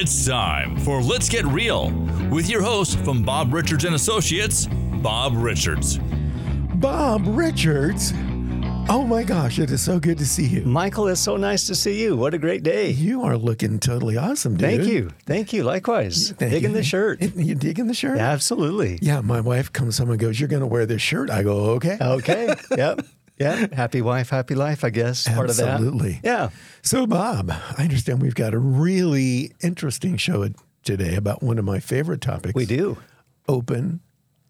It's time for Let's Get Real with your host from Bob Richards and Associates, Bob Richards. Bob Richards. Oh my gosh, it is so good to see you. Michael, it's so nice to see you. What a great day. You are looking totally awesome, dude. Thank you. Thank you. Likewise. Thank Digging you. the shirt. You digging the shirt? Absolutely. Yeah, my wife comes home and goes, You're going to wear this shirt. I go, Okay. Okay. yep. Yeah. Happy wife, happy life, I guess. Part of that. Absolutely. Yeah. So, Bob, I understand we've got a really interesting show today about one of my favorite topics. We do. Open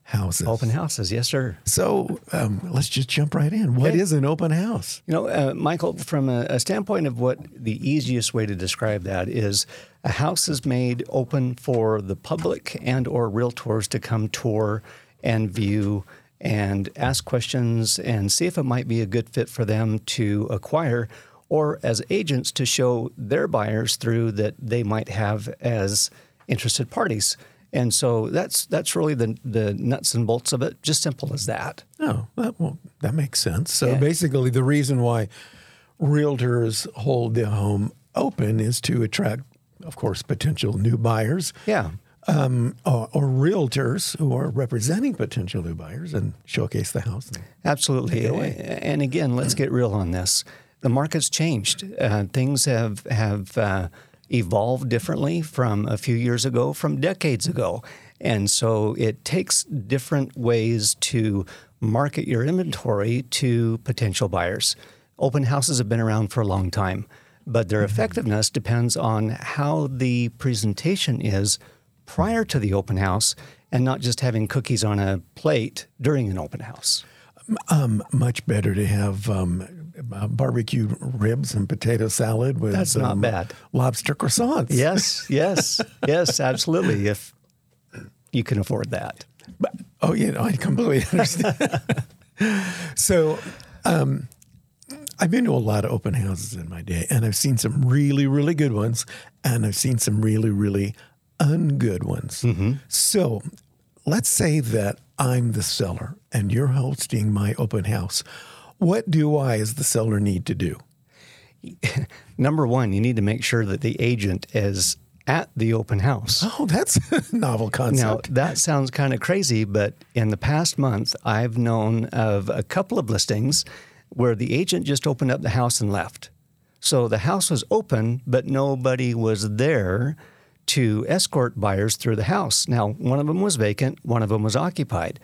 houses. Open houses. Yes, sir. So, um, let's just jump right in. What is Okay. an open house? You know, uh, Michael, from a, a standpoint of what the easiest way to describe that is a house is made open for the public and or realtors to come tour and view and ask questions and see if it might be a good fit for them to acquire or as agents to show their buyers through that they might have as interested parties. And so that's that's really the the nuts and bolts of it, just simple as that. Oh, that, well, that makes sense. So Yeah. basically, the reason why realtors hold the home open is to attract, of course, potential new buyers Yeah. Um, or, or realtors who are representing potential new buyers and showcase the house. Absolutely. And again, let's get real on this. The market's changed. Uh, things have have uh, evolved differently from a few years ago, from decades ago, and so it takes different ways to market your inventory to potential buyers. Open houses have been around for a long time, but their effectiveness depends on how the presentation is prior to the open house and not just having cookies on a plate during an open house. Um, much better to have um, uh, barbecued ribs and potato salad with That's not um, bad. lobster croissants. Yes, yes, yes, absolutely. If you can afford that. But, oh, yeah, I completely understand. so, um, I've been to a lot of open houses in my day, and I've seen some really, really good ones, and I've seen some really, really ungood ones. Mm-hmm. So, let's say that I'm the seller and you're hosting my open house. What do I, as the seller, need to do? Number one, you need to make sure that the agent is at the open house. Oh, that's a novel concept. Now, that sounds kind of crazy, but in the past month, I've known of a couple of listings where the agent just opened up the house and left. So the house was open, but nobody was there to escort buyers through the house. Now, one of them was vacant, one of them was occupied.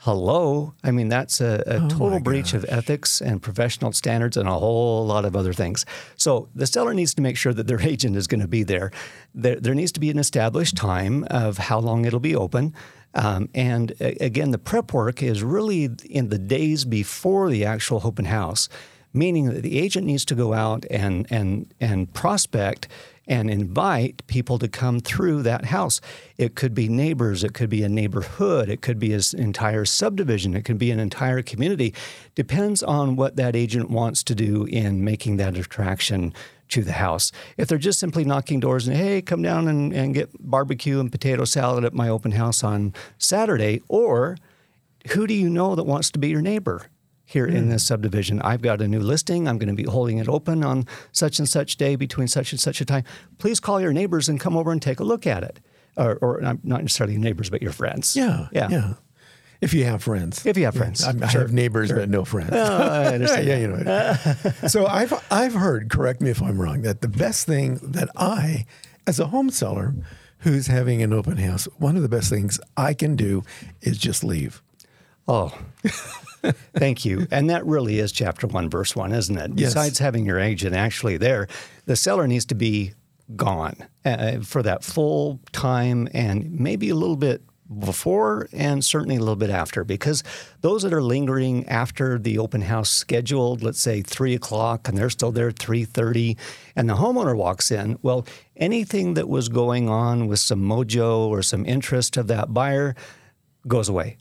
Hello. I mean, that's a, a total breach of ethics and professional standards and a whole lot of other things. So the seller needs to make sure that their agent is going to be there. There, there needs to be an established time of how long it'll be open. Um, and a- again, the prep work is really in the days before the actual open house, meaning that the agent needs to go out and, and, and prospect and invite people to come through that house. It could be neighbors, it could be a neighborhood, it could be an entire subdivision, it could be an entire community. Depends on what that agent wants to do in making that attraction to the house. If they're just simply knocking doors and, hey, come down and, and get barbecue and potato salad at my open house on Saturday, or who do you know that wants to be your neighbor here in hmm. this subdivision? I've got a new listing. I'm going to be holding it open on such and such day between such and such a time. Please call your neighbors and come over and take a look at it. Or, or not necessarily your neighbors, but your friends. yeah, Yeah. yeah. If you have friends. If you have friends. I, I Sure. have neighbors but no friends. Oh, I understand. yeah, you know. so I've I've heard, correct me if I'm wrong, that the best thing that I, as a home seller who's having an open house, one of the best things I can do is just leave. Oh, thank you. And that really is chapter one, verse one, isn't it? Yes. Besides having your agent actually there, the seller needs to be gone uh, for that full time and maybe a little bit before and certainly a little bit after because those that are lingering after the open house scheduled let's say 3 o'clock and they're still there at 3.30 and the homeowner walks in well anything that was going on with some mojo or some interest of that buyer goes away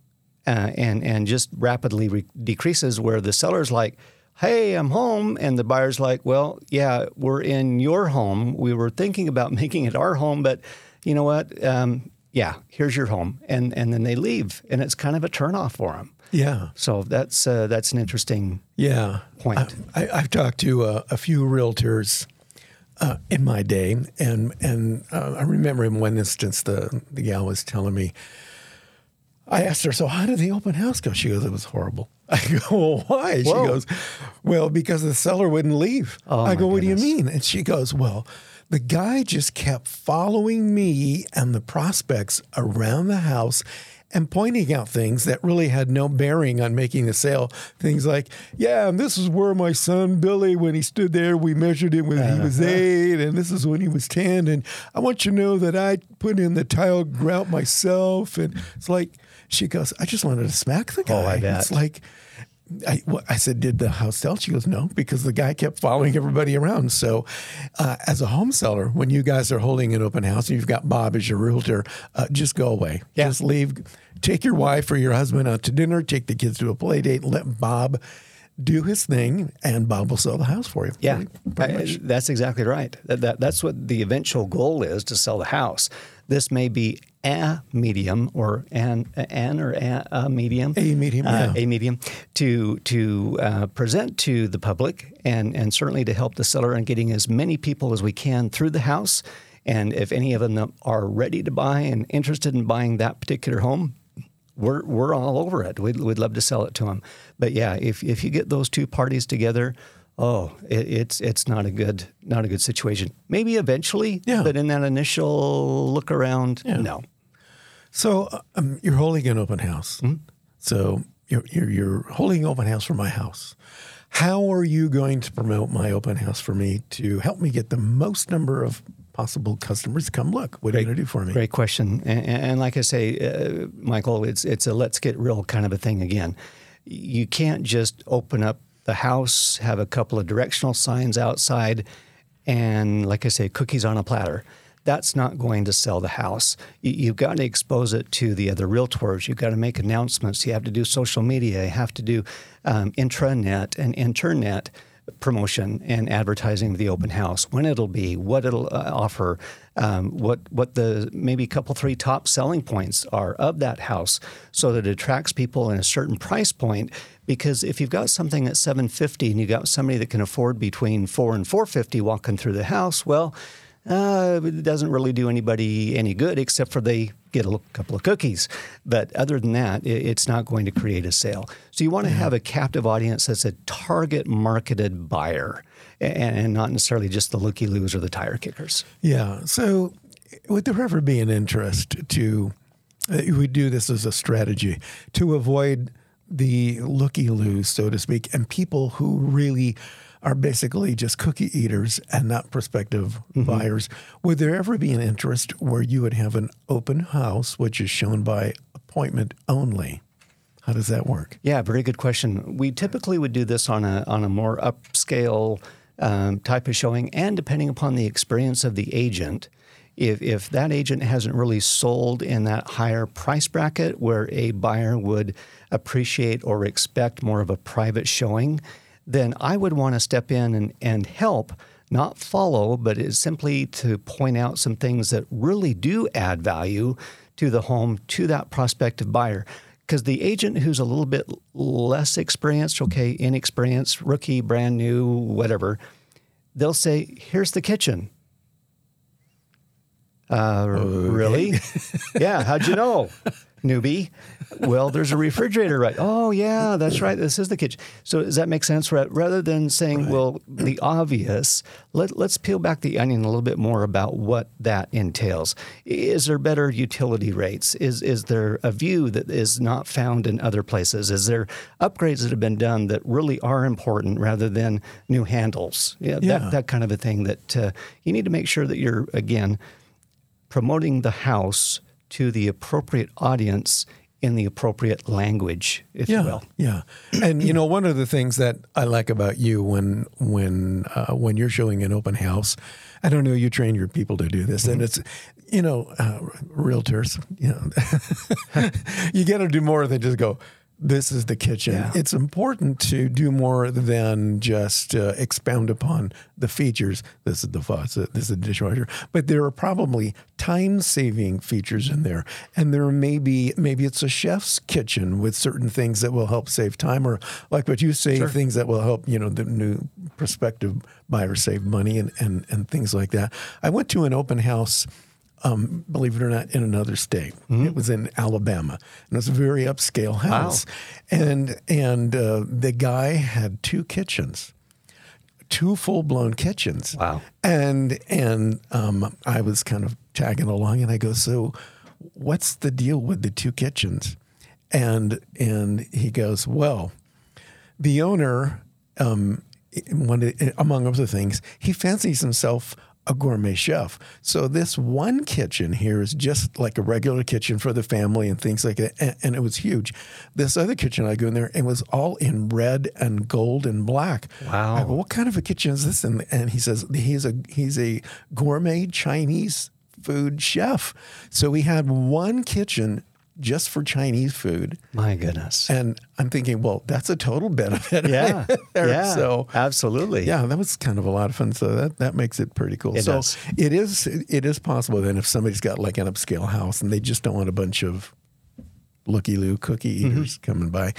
uh, and and just rapidly re- decreases. Where the seller's like, "Hey, I'm home," and the buyer's like, "Well, yeah, we're in your home. We were thinking about making it our home, but you know what? Um, yeah, here's your home," and and then they leave, and it's kind of a turnoff for them. Yeah. So that's uh, that's an interesting Yeah. point. I, I've talked to a, a few realtors uh, in my day, and and uh, I remember in one instance the the gal was telling me. I asked her, so how did the open house go? She goes, it was horrible. I go, well, why? She goes, well, because the seller wouldn't leave. Oh, I go, what goodness. do you mean? And she goes, well, the guy just kept following me and the prospects around the house and pointing out things that really had no bearing on making the sale. Things like, yeah, and this is where my son Billy, when he stood there, we measured him when he was Uh-huh. eight, and this is when he was 10. And I want you to know that I put in the tile grout myself. And it's like, she goes, I just wanted to smack the guy. Oh, I bet. It's like, I, well, I said, did the house sell? She goes, no, because the guy kept following everybody around. So, uh, as a home seller, when you guys are holding an open house and you've got Bob as your realtor, uh, just go away. Yeah. Just leave. Take your wife or your husband out to dinner. Take the kids to a play date. Let Bob do his thing, and Bob will sell the house for you. Yeah, I- that's exactly right. That, that, that's what the eventual goal is to sell the house. This may be a medium or an an or a, a medium, A medium, uh, yeah. a medium to to uh, present to the public and and certainly to help the seller in getting as many people as we can through the house. And if any of them are ready to buy and interested in buying that particular home, we're we're all over it. We'd, we'd love to sell it to them. But yeah, if if you get those two parties together, oh, it, it's it's not a good not a good situation. Maybe eventually, Yeah. but in that initial look around, no. So uh, um, you're holding an open house. Hmm? So you're, you're, you're holding an open house for my house. How are you going to promote my open house for me to help me get the most number of possible customers to come look? What are you going to do for me? Great question. And, and like I say, uh, Michael, it's it's a let's get real kind of a thing again. You can't just open up the house, have a couple of directional signs outside, and like I say, cookies on a platter. That's not going to sell the house. You, you've got to expose it to the other realtors. You've got to make announcements. You have to do social media. You have to do um, intranet and internet promotion and advertising of the open house, when it'll be, what it'll uh, offer, um, what what the maybe couple three top selling points are of that house, so that it attracts people in a certain price point. Because if you've got something at 750 and you got somebody that can afford between four and 450 walking through the house, well. Uh, it doesn't really do anybody any good except for they get a couple of cookies. But other than that, it's not going to create a sale. So you want to have a captive audience that's a target marketed buyer and, not necessarily just the looky loos or the tire kickers. Yeah. So would there ever be an interest to, uh, we do this as a strategy to avoid the looky loos, so to speak, and people who really are basically just cookie eaters and not prospective buyers. Would there ever be an interest where you would have an open house, which is shown by appointment only? How does that work? Yeah, very good question. We typically would do this on a on a more upscale um, type of showing, and depending upon the experience of the agent. If, if that agent hasn't really sold in that higher price bracket where a buyer would appreciate or expect more of a private showing, then I would want to step in and, and help, not follow, but it's simply to point out some things that really do add value to the home, to that prospective buyer. Because the agent who's a little bit less experienced, okay, inexperienced, rookie, brand new, whatever, they'll say, Here's the kitchen. Uh, really? yeah. How'd you know, newbie? Well, there's a refrigerator, right? Oh, yeah, that's right. This is the kitchen. So does that make sense? Rather than saying, well, the obvious, let, let's peel back the onion a little bit more about what that entails. Is there better utility rates? Is, is there a view that is not found in other places? Is there upgrades that have been done that really are important rather than new handles? Yeah, Yeah. That, that kind of a thing that uh, you need to make sure that you're, again, promoting the house to the appropriate audience in the appropriate language, if yeah, you will. Yeah, and you know one of the things that I like about you when when uh, when you're showing an open house, I don't know you train your people to do this, and it's you know uh, realtors, you know, you got to do more than just go. This is the kitchen. Yeah. It's important to do more than just uh, expound upon the features. This is the faucet, this is the dishwasher, but there are probably time-saving features in there, and there may be maybe it's a chef's kitchen with certain things that will help save time, or like what you say, things that will help you know the new prospective buyer save money and and and things like that. I went to an open house um, believe it or not, in another state. It was in Alabama, and it was a very upscale house. Wow. And and uh, the guy had two kitchens, two full blown kitchens. Wow. And and um, I was kind of tagging along, and I go, so what's the deal with the two kitchens? And and he goes, well, the owner, um, one, among other things, he fancies himself a gourmet chef. So this one kitchen here is just like a regular kitchen for the family and things like that, and, and it was huge. This other kitchen, I go in there, and it was all in red and gold and black. Wow. I go, what kind of a kitchen is this? And, and he says he's a he's a gourmet Chinese food chef. So we had one kitchen just for Chinese food. My goodness. And I'm thinking, well, that's a total benefit. Yeah. right yeah. So absolutely. yeah, that was kind of a lot of fun. So that, that makes it pretty cool. It so does. it is it is possible then if somebody's got like an upscale house and they just don't want a bunch of looky loo cookie Mm-hmm. eaters coming by,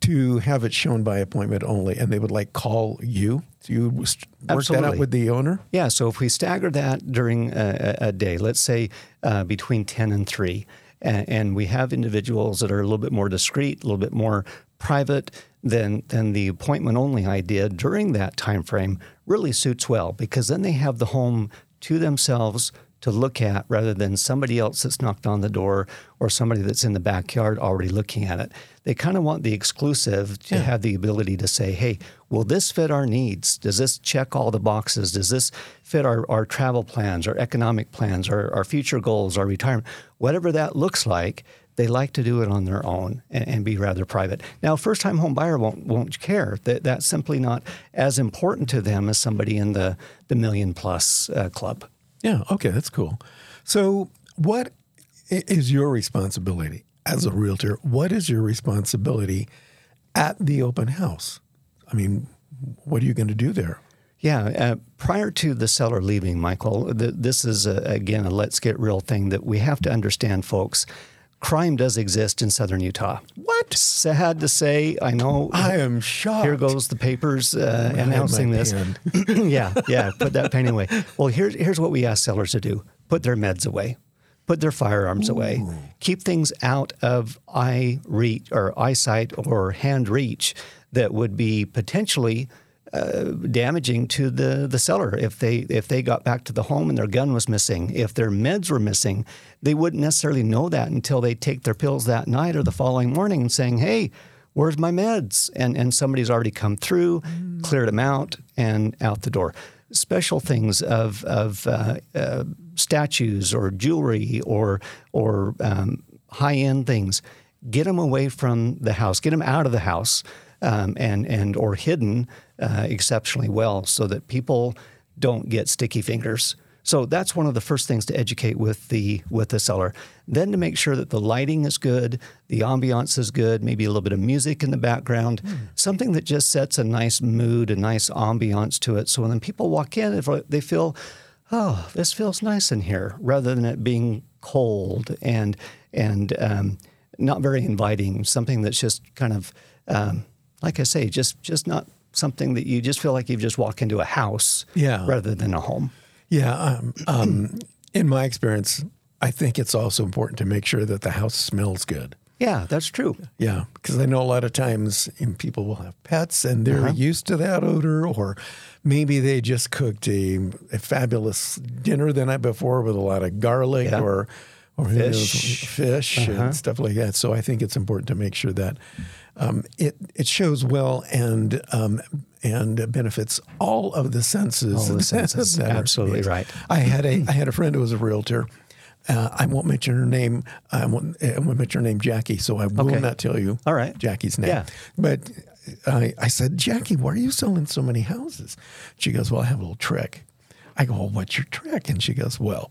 to have it shown by appointment only, and they would like call you. So you work that out with the owner. Yeah, so if we stagger that during a, a a day, let's say uh, between 10 and 3, and, and we have individuals that are a little bit more discreet, a little bit more private, than than the appointment only idea during that time frame really suits well because then they have the home to themselves to look at rather than somebody else that's knocked on the door or somebody that's in the backyard already looking at it. They kind of want the exclusive to have the ability to say, hey, will this fit our needs? Does this check all the boxes? Does this fit our, our travel plans, our economic plans, our, our future goals, our retirement? Whatever that looks like, they like to do it on their own and, and be rather private. Now, a first time home buyer won't, won't care. That, that's simply not as important to them as somebody in the, the million plus uh, club. Yeah. Okay, that's cool. So, what is your responsibility as a realtor? What is your responsibility at the open house? I mean, what are you going to do there? Yeah. Uh, prior to the seller leaving, Michael, th- this is, a, again, a let's get real thing that we have to understand, folks. Crime does exist in southern Utah. What? Sad to say, I know. I am shocked. Here goes the papers uh, announcing this. yeah, yeah. Put that pen away. Well, here's here's what we ask sellers to do: put their meds away, put their firearms away, keep things out of eye reach or eyesight or hand reach that would be potentially uh, damaging to the the seller. If they if they got back to the home and their gun was missing, if their meds were missing, they wouldn't necessarily know that until they take their pills that night or the following morning and saying, "Hey, where's my meds?" and and somebody's already come through, cleared them out, and out the door. Special things of of uh, uh, statues or jewelry or or um, high end things, get them away from the house, get them out of the house, um, and and or hidden uh, exceptionally well, so that people don't get sticky fingers. So that's one of the first things to educate with the with the seller. Then to make sure that the lighting is good, the ambiance is good, maybe a little bit of music in the background, something that just sets a nice mood, a nice ambiance to it. So when people walk in, if they feel, oh, this feels nice in here, rather than it being cold and and um, not very inviting. Something that's just kind of, um, like I say, just just not something that you just feel like you've just walked into a house, Yeah. rather than a home. Yeah. Um, um, in my experience, I think it's also important to make sure that the house smells good. Yeah, that's true. Yeah, because I know a lot of times you people will have pets and they're used to that odor, or maybe they just cooked a, a fabulous dinner the night before with a lot of garlic Yeah. or or who knows, Fish. fish and stuff like that. So I think it's important to make sure that um, it it shows well and um, and benefits all of the senses. All the senses. Absolutely right. I had a I had a friend who was a realtor. Uh, I won't mention her name. I won't, I won't mention her name, Jackie. So I will Okay. not tell you. All right. Jackie's name. Yeah. But I, I said, Jackie, why are you selling so many houses? She goes, Well, I have a little trick. I go, Well, what's your trick? And she goes, Well,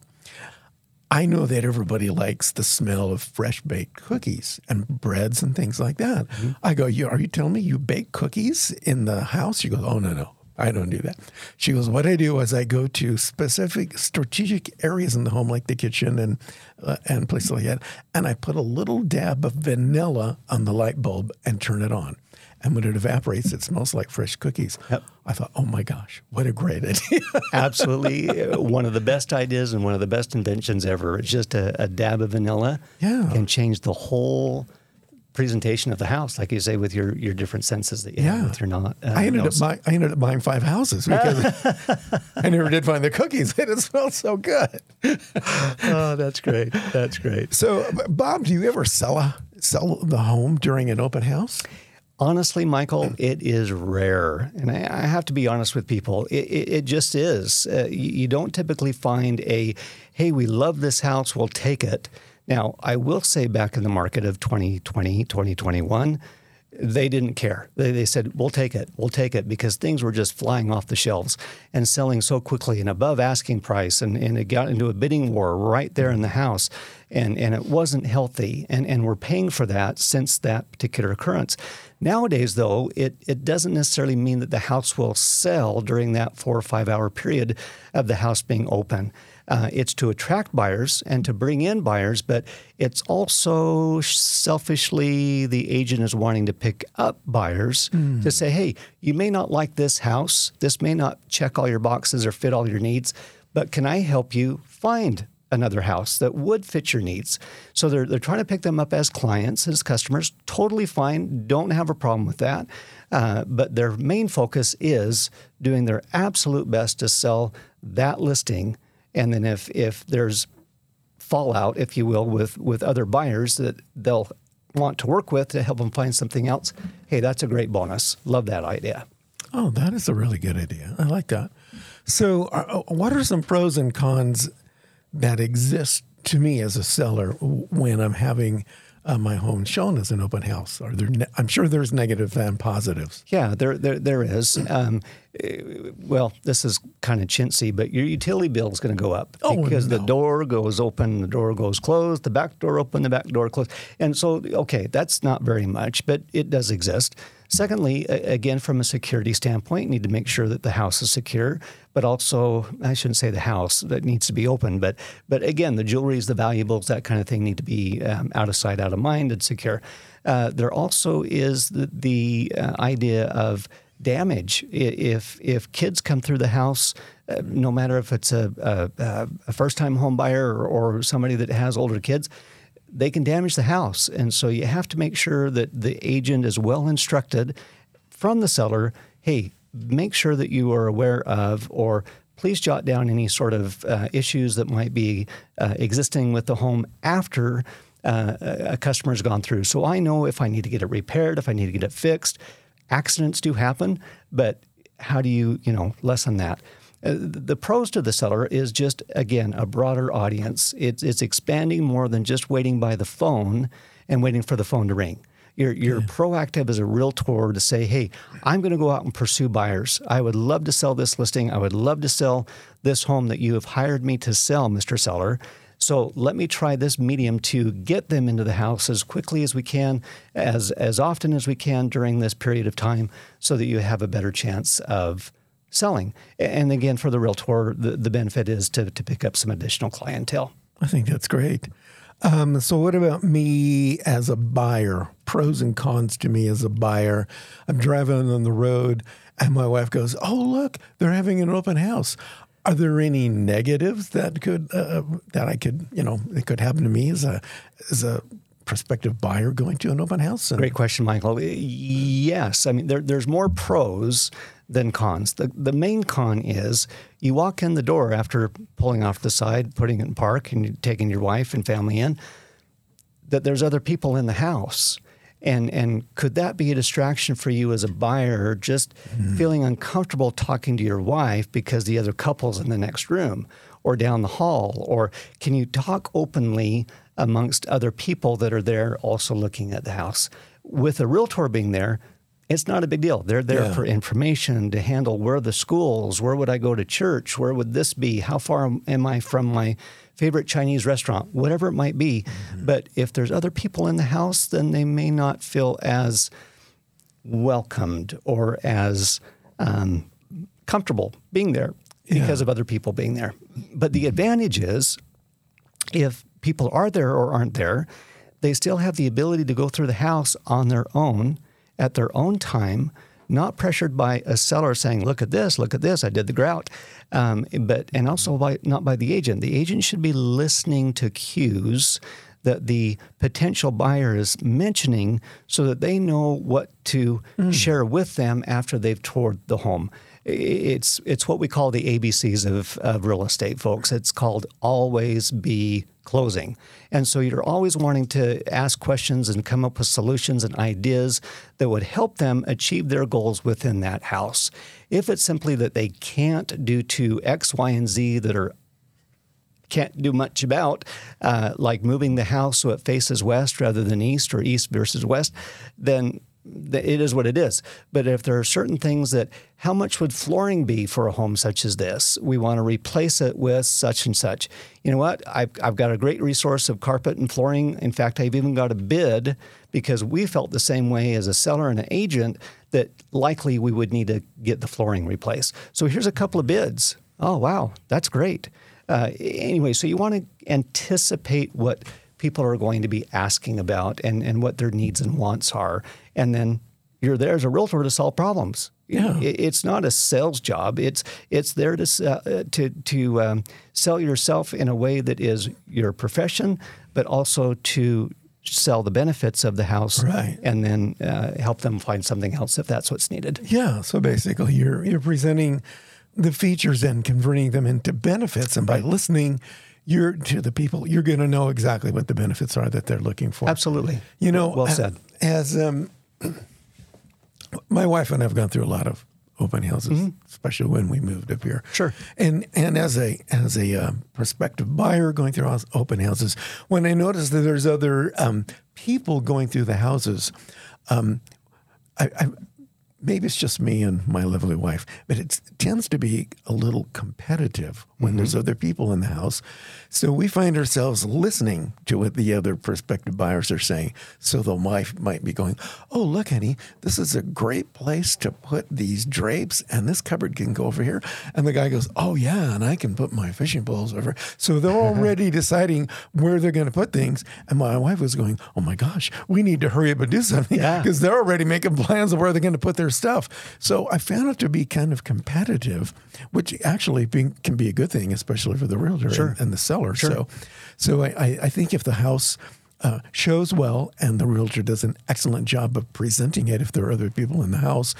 I know that everybody likes the smell of fresh baked cookies and breads and things like that. I go, you, Are you telling me you bake cookies in the house? She goes, Oh, no, no. I don't do that. She goes, What I do is I go to specific strategic areas in the home, like the kitchen and uh, and places like that, and I put a little dab of vanilla on the light bulb and turn it on. And when it evaporates, it smells like fresh cookies. Yep. I thought, oh my gosh, what a great idea. Absolutely, uh, one of the best ideas and one of the best inventions ever. It's just a, a dab of vanilla Yeah. can change the whole presentation of the house, like you say, with your, your different senses that you Yeah. have with your not. Uh, I ended nose. up buy, I ended up buying five houses because I never did find the cookies. It smelled so good. oh, that's great. That's great. So, Bob, do you ever sell a sell the home during an open house? Honestly, Michael, it is rare. And I, I have to be honest with people. It, it, it just is. Uh, you, you don't typically find a, hey, we love this house, we'll take it. Now, I will say back in the market of 2020, 2021, they didn't care. They, they said, we'll take it, we'll take it, because things were just flying off the shelves and selling so quickly and above asking price. And, and it got into a bidding war right there in the house. And, and it wasn't healthy. And, and we're paying for that since that particular occurrence. Nowadays, though, it, it doesn't necessarily mean that the house will sell during that four or five hour period of the house being open. Uh, it's to attract buyers and to bring in buyers, but it's also selfishly the agent is wanting to pick up buyers to say, hey, you may not like this house. This may not check all your boxes or fit all your needs, but can I help you find another house that would fit your needs? So they're, they're trying to pick them up as clients, as customers. Totally fine. Don't have a problem with that. Uh, but their main focus is doing their absolute best to sell that listing. And then if, if there's fallout, if you will, with, with other buyers that they'll want to work with to help them find something else, hey, that's a great bonus. Love that idea. Oh, that is a really good idea. I like that. So, uh, what are some pros and cons that exist to me as a seller when I'm having uh, my home shown as an open house? Are there? Ne- I'm sure there's negatives and positives. Yeah, there there, there is. Um, well, this is kind of chintzy, but your utility bill is going to go up Oh, because the door goes open, the door goes closed, the back door open, the back door closed, and so okay, that's not very much, but it does exist. Secondly, again, from a security standpoint, you need to make sure that the house is secure, but also I shouldn't say the house that needs to be open, but but again, the jewelries, the valuables, that kind of thing need to be um, out of sight, out of mind, and secure. Uh, there also is the, the uh, idea of damage. If if kids come through the house, uh, no matter if it's a, a, a first time home buyer or, or somebody that has older kids, they can damage the house. And so you have to make sure that the agent is well instructed from the seller. Hey, make sure that you are aware of or please jot down any sort of uh, issues that might be uh, existing with the home after uh, a customer's gone through. So I know if I need to get it repaired, if I need to get it fixed. Accidents do happen, but how do you, you know, lessen that? Uh, the pros to the seller is just again a broader audience. It's it's expanding more than just waiting by the phone and waiting for the phone to ring. You're you're proactive as a realtor to say, hey, I'm going to go out and pursue buyers. I would love to sell this listing. I would love to sell this home that you have hired me to sell, Mr. Seller. So let me try this medium to get them into the house as quickly as we can, as as often as we can during this period of time, so that you have a better chance of selling. And again, for the realtor, the, the benefit is to, to pick up some additional clientele. I think that's great. Um, so, what about me as a buyer? Pros and cons to me as a buyer. I'm driving on the road, and my wife goes, "Oh, look, they're having an open house." Are there any negatives that could uh, that I could you know it could happen to me as a as a prospective buyer going to an open house? And- Great question, Michael. Yes, I mean there, there's more pros than cons. The the main con is you walk in the door after pulling off the side, putting it in park, and you're taking your wife and family in. That there's other people in the house. And and could that be a distraction for you as a buyer, just mm. feeling uncomfortable talking to your wife because the other couple's in the next room or down the hall? Or can you talk openly amongst other people that are there also looking at the house? With a realtor being there, it's not a big deal. They're there Yeah. for information to handle where the schools, where would I go to church, where would this be, how far am I from my favorite Chinese restaurant, whatever it might be. Mm-hmm. But if there's other people in the house, then they may not feel as welcomed or as um, comfortable being there because Yeah. of other people being there. But the advantage is if people are there or aren't there, they still have the ability to go through the house on their own at their own time, not pressured by a seller saying, "Look at this, look at this, I did the grout," um, but and also by not by the agent. The agent should be listening to cues that the potential buyer is mentioning, so that they know what to share with them after they've toured the home it's it's what we call the ABCs of, of real estate, folks. It's called always be closing. And so you're always wanting to ask questions and come up with solutions and ideas that would help them achieve their goals within that house. If it's simply that they can't due to X, Y, and Z that are can't do much about, uh, like moving the house so it faces west rather than east or east versus west, then th- it is what it is. But if there are certain things that, how much would flooring be for a home such as this? We want to replace it with such and such. You know what? I've, I've got a great resource of carpet and flooring. In fact, I've even got a bid because we felt the same way as a seller and an agent that likely we would need to get the flooring replaced. So here's a couple of bids. Oh, wow, that's great. Uh, anyway, so you want to anticipate what people are going to be asking about and, and what their needs and wants are. And then you're there as a realtor to solve problems. Yeah. It- it's not a sales job. It's it's there to uh, to to um, sell yourself in a way that is your profession, but also to sell the benefits of the house, Right. and then uh, help them find something else if that's what's needed. Yeah. So basically, you're you're presenting the features and converting them into benefits, and by listening, you're to the people, you're going to know exactly what the benefits are that they're looking for. Absolutely. You know, Well said. As um, my wife and I have gone through a lot of open houses, especially when we moved up here. Mm-hmm. Sure. And and as a as a uh, prospective buyer going through house, open houses, when I notice that there's other um, people going through the houses, um, I, I maybe it's just me and my lovely wife, but it tends to be a little competitive when there's mm-hmm. other people in the house. So we find ourselves listening to what the other prospective buyers are saying. So the wife might be going, "Oh, look, honey, this is a great place to put these drapes, and this cupboard can go over here." And the guy goes, "Oh yeah, and I can put my fishing poles over." So they're already deciding where they're going to put things. And my wife was going, "Oh my gosh, we need to hurry up and do something Yeah. because they're already making plans of where they're going to put their stuff. So I found it to be kind of competitive, which actually being, can be a good thing, especially for the realtor and, and the seller. So, so I, I- I think if the house uh, shows well and the realtor does an excellent job of presenting it, if there are other people in the house,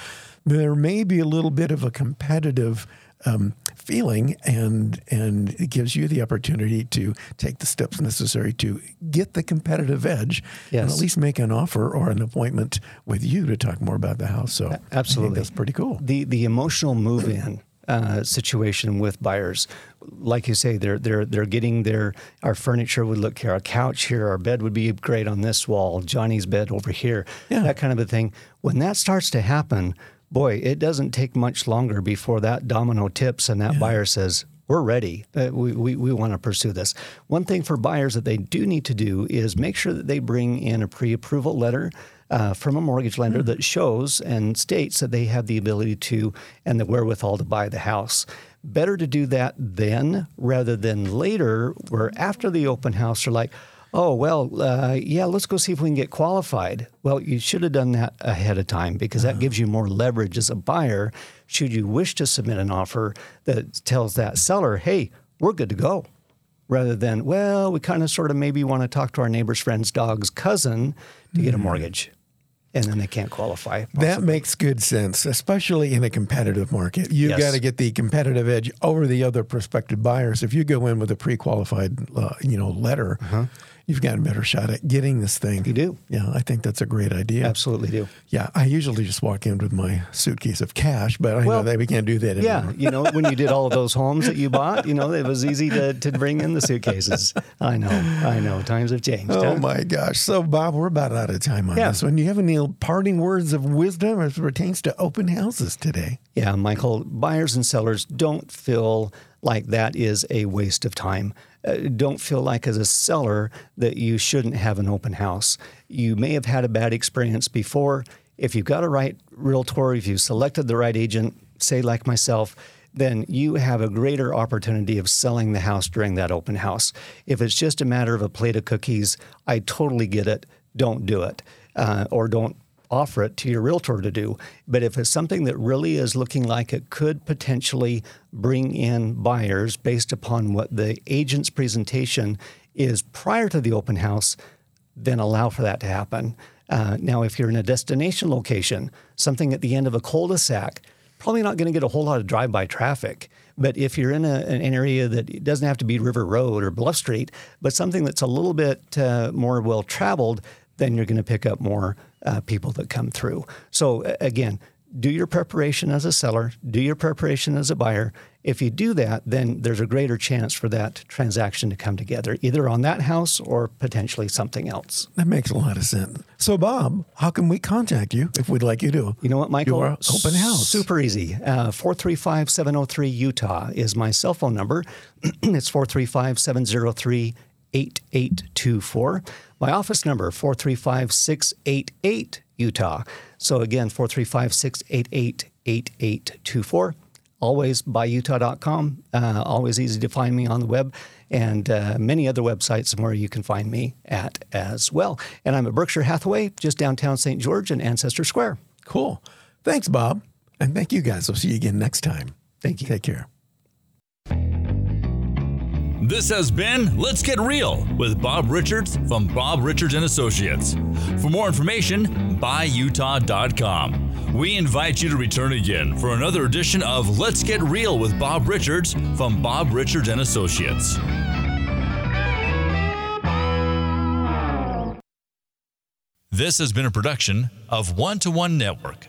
there may be a little bit of a competitive. Um, feeling and and it gives you the opportunity to take the steps necessary to get the competitive edge and at least make an offer or an appointment with you to talk more about the house. So absolutely. that's pretty cool. The the emotional move in uh, situation with buyers, like you say, they're they're they're getting their our furniture would look here, our couch here, our bed would be great on this wall, Johnny's bed over here, Yeah. that kind of a thing. When that starts to happen, boy, it doesn't take much longer before that domino tips and that buyer says. We're ready. Uh, we we, we want to pursue this. One thing for buyers that they do need to do is make sure that they bring in a pre approval letter uh, from a mortgage lender that shows and states that they have the ability to and the wherewithal to buy the house. Better to do that then rather than later, where after the open house, they're like, oh, well, uh, yeah, let's go see if we can get qualified. Well, you should have done that ahead of time because that gives you more leverage as a buyer should you wish to submit an offer that tells that seller, hey, we're good to go rather than, well, we kind of sort of maybe want to talk to our neighbor's friend's dog's cousin to get a mortgage. And then they can't qualify. That makes good sense, especially in a competitive market. You've Yes. got to get the competitive edge over the other prospective buyers. If you go in with a pre-qualified, uh, you know, letter, you've got a better shot at getting this thing. You do. Yeah, I think that's a great idea. Absolutely do. Yeah, I usually just walk in with my suitcase of cash, but I Well, know that we can't do that anymore. Yeah, you know, when you did all of those homes that you bought, you know, it was easy to, to bring in the suitcases. I know, I know. Times have changed. Oh huh? my gosh. So, Bob, we're about out of time on Yeah. this one. Do you have any parting words of wisdom as it pertains to open houses today? Yeah, Michael, buyers and sellers don't feel like that is a waste of time. Uh, don't feel like, as a seller, that you shouldn't have an open house. You may have had a bad experience before. If you've got a right realtor, if you've selected the right agent, say like myself, then you have a greater opportunity of selling the house during that open house. If it's just a matter of a plate of cookies, I totally get it. Don't do it, uh, or don't offer it to your realtor to do. But if it's something that really is looking like it could potentially bring in buyers based upon what the agent's presentation is prior to the open house, then allow for that to happen. Uh, now, if you're in a destination location, something at the end of a cul-de-sac, probably not going to get a whole lot of drive-by traffic. But if you're in a, an area that doesn't have to be River Road or Bluff Street, but something that's a little bit uh, more well traveled, then you're going to pick up more uh, people that come through. So again, do your preparation as a seller, do your preparation as a buyer. If you do that, then there's a greater chance for that transaction to come together, either on that house or potentially something else. That makes a lot of sense. So, Bob, how can we contact you if we'd like you to? You know what, Michael? Do our open house. Super easy. Uh, 435 703 Utah is my cell phone number. it's 435 703 8824. My office number, 435 688 Utah. So again, 435 688 8824. Always buyutah.com. Uh, always easy to find me on the web and uh, many other websites where you can find me at as well. And I'm at Berkshire Hathaway, just downtown St. George and Ancestor Square. Cool. Thanks, Bob. And thank you guys. We'll see you again next time. Thank you. Take care. This has been Let's Get Real with Bob Richards from Bob Richards and Associates. For more information, buyutah.com. We invite you to return again for another edition of Let's Get Real with Bob Richards from Bob Richards and Associates. This has been a production of One to One Network.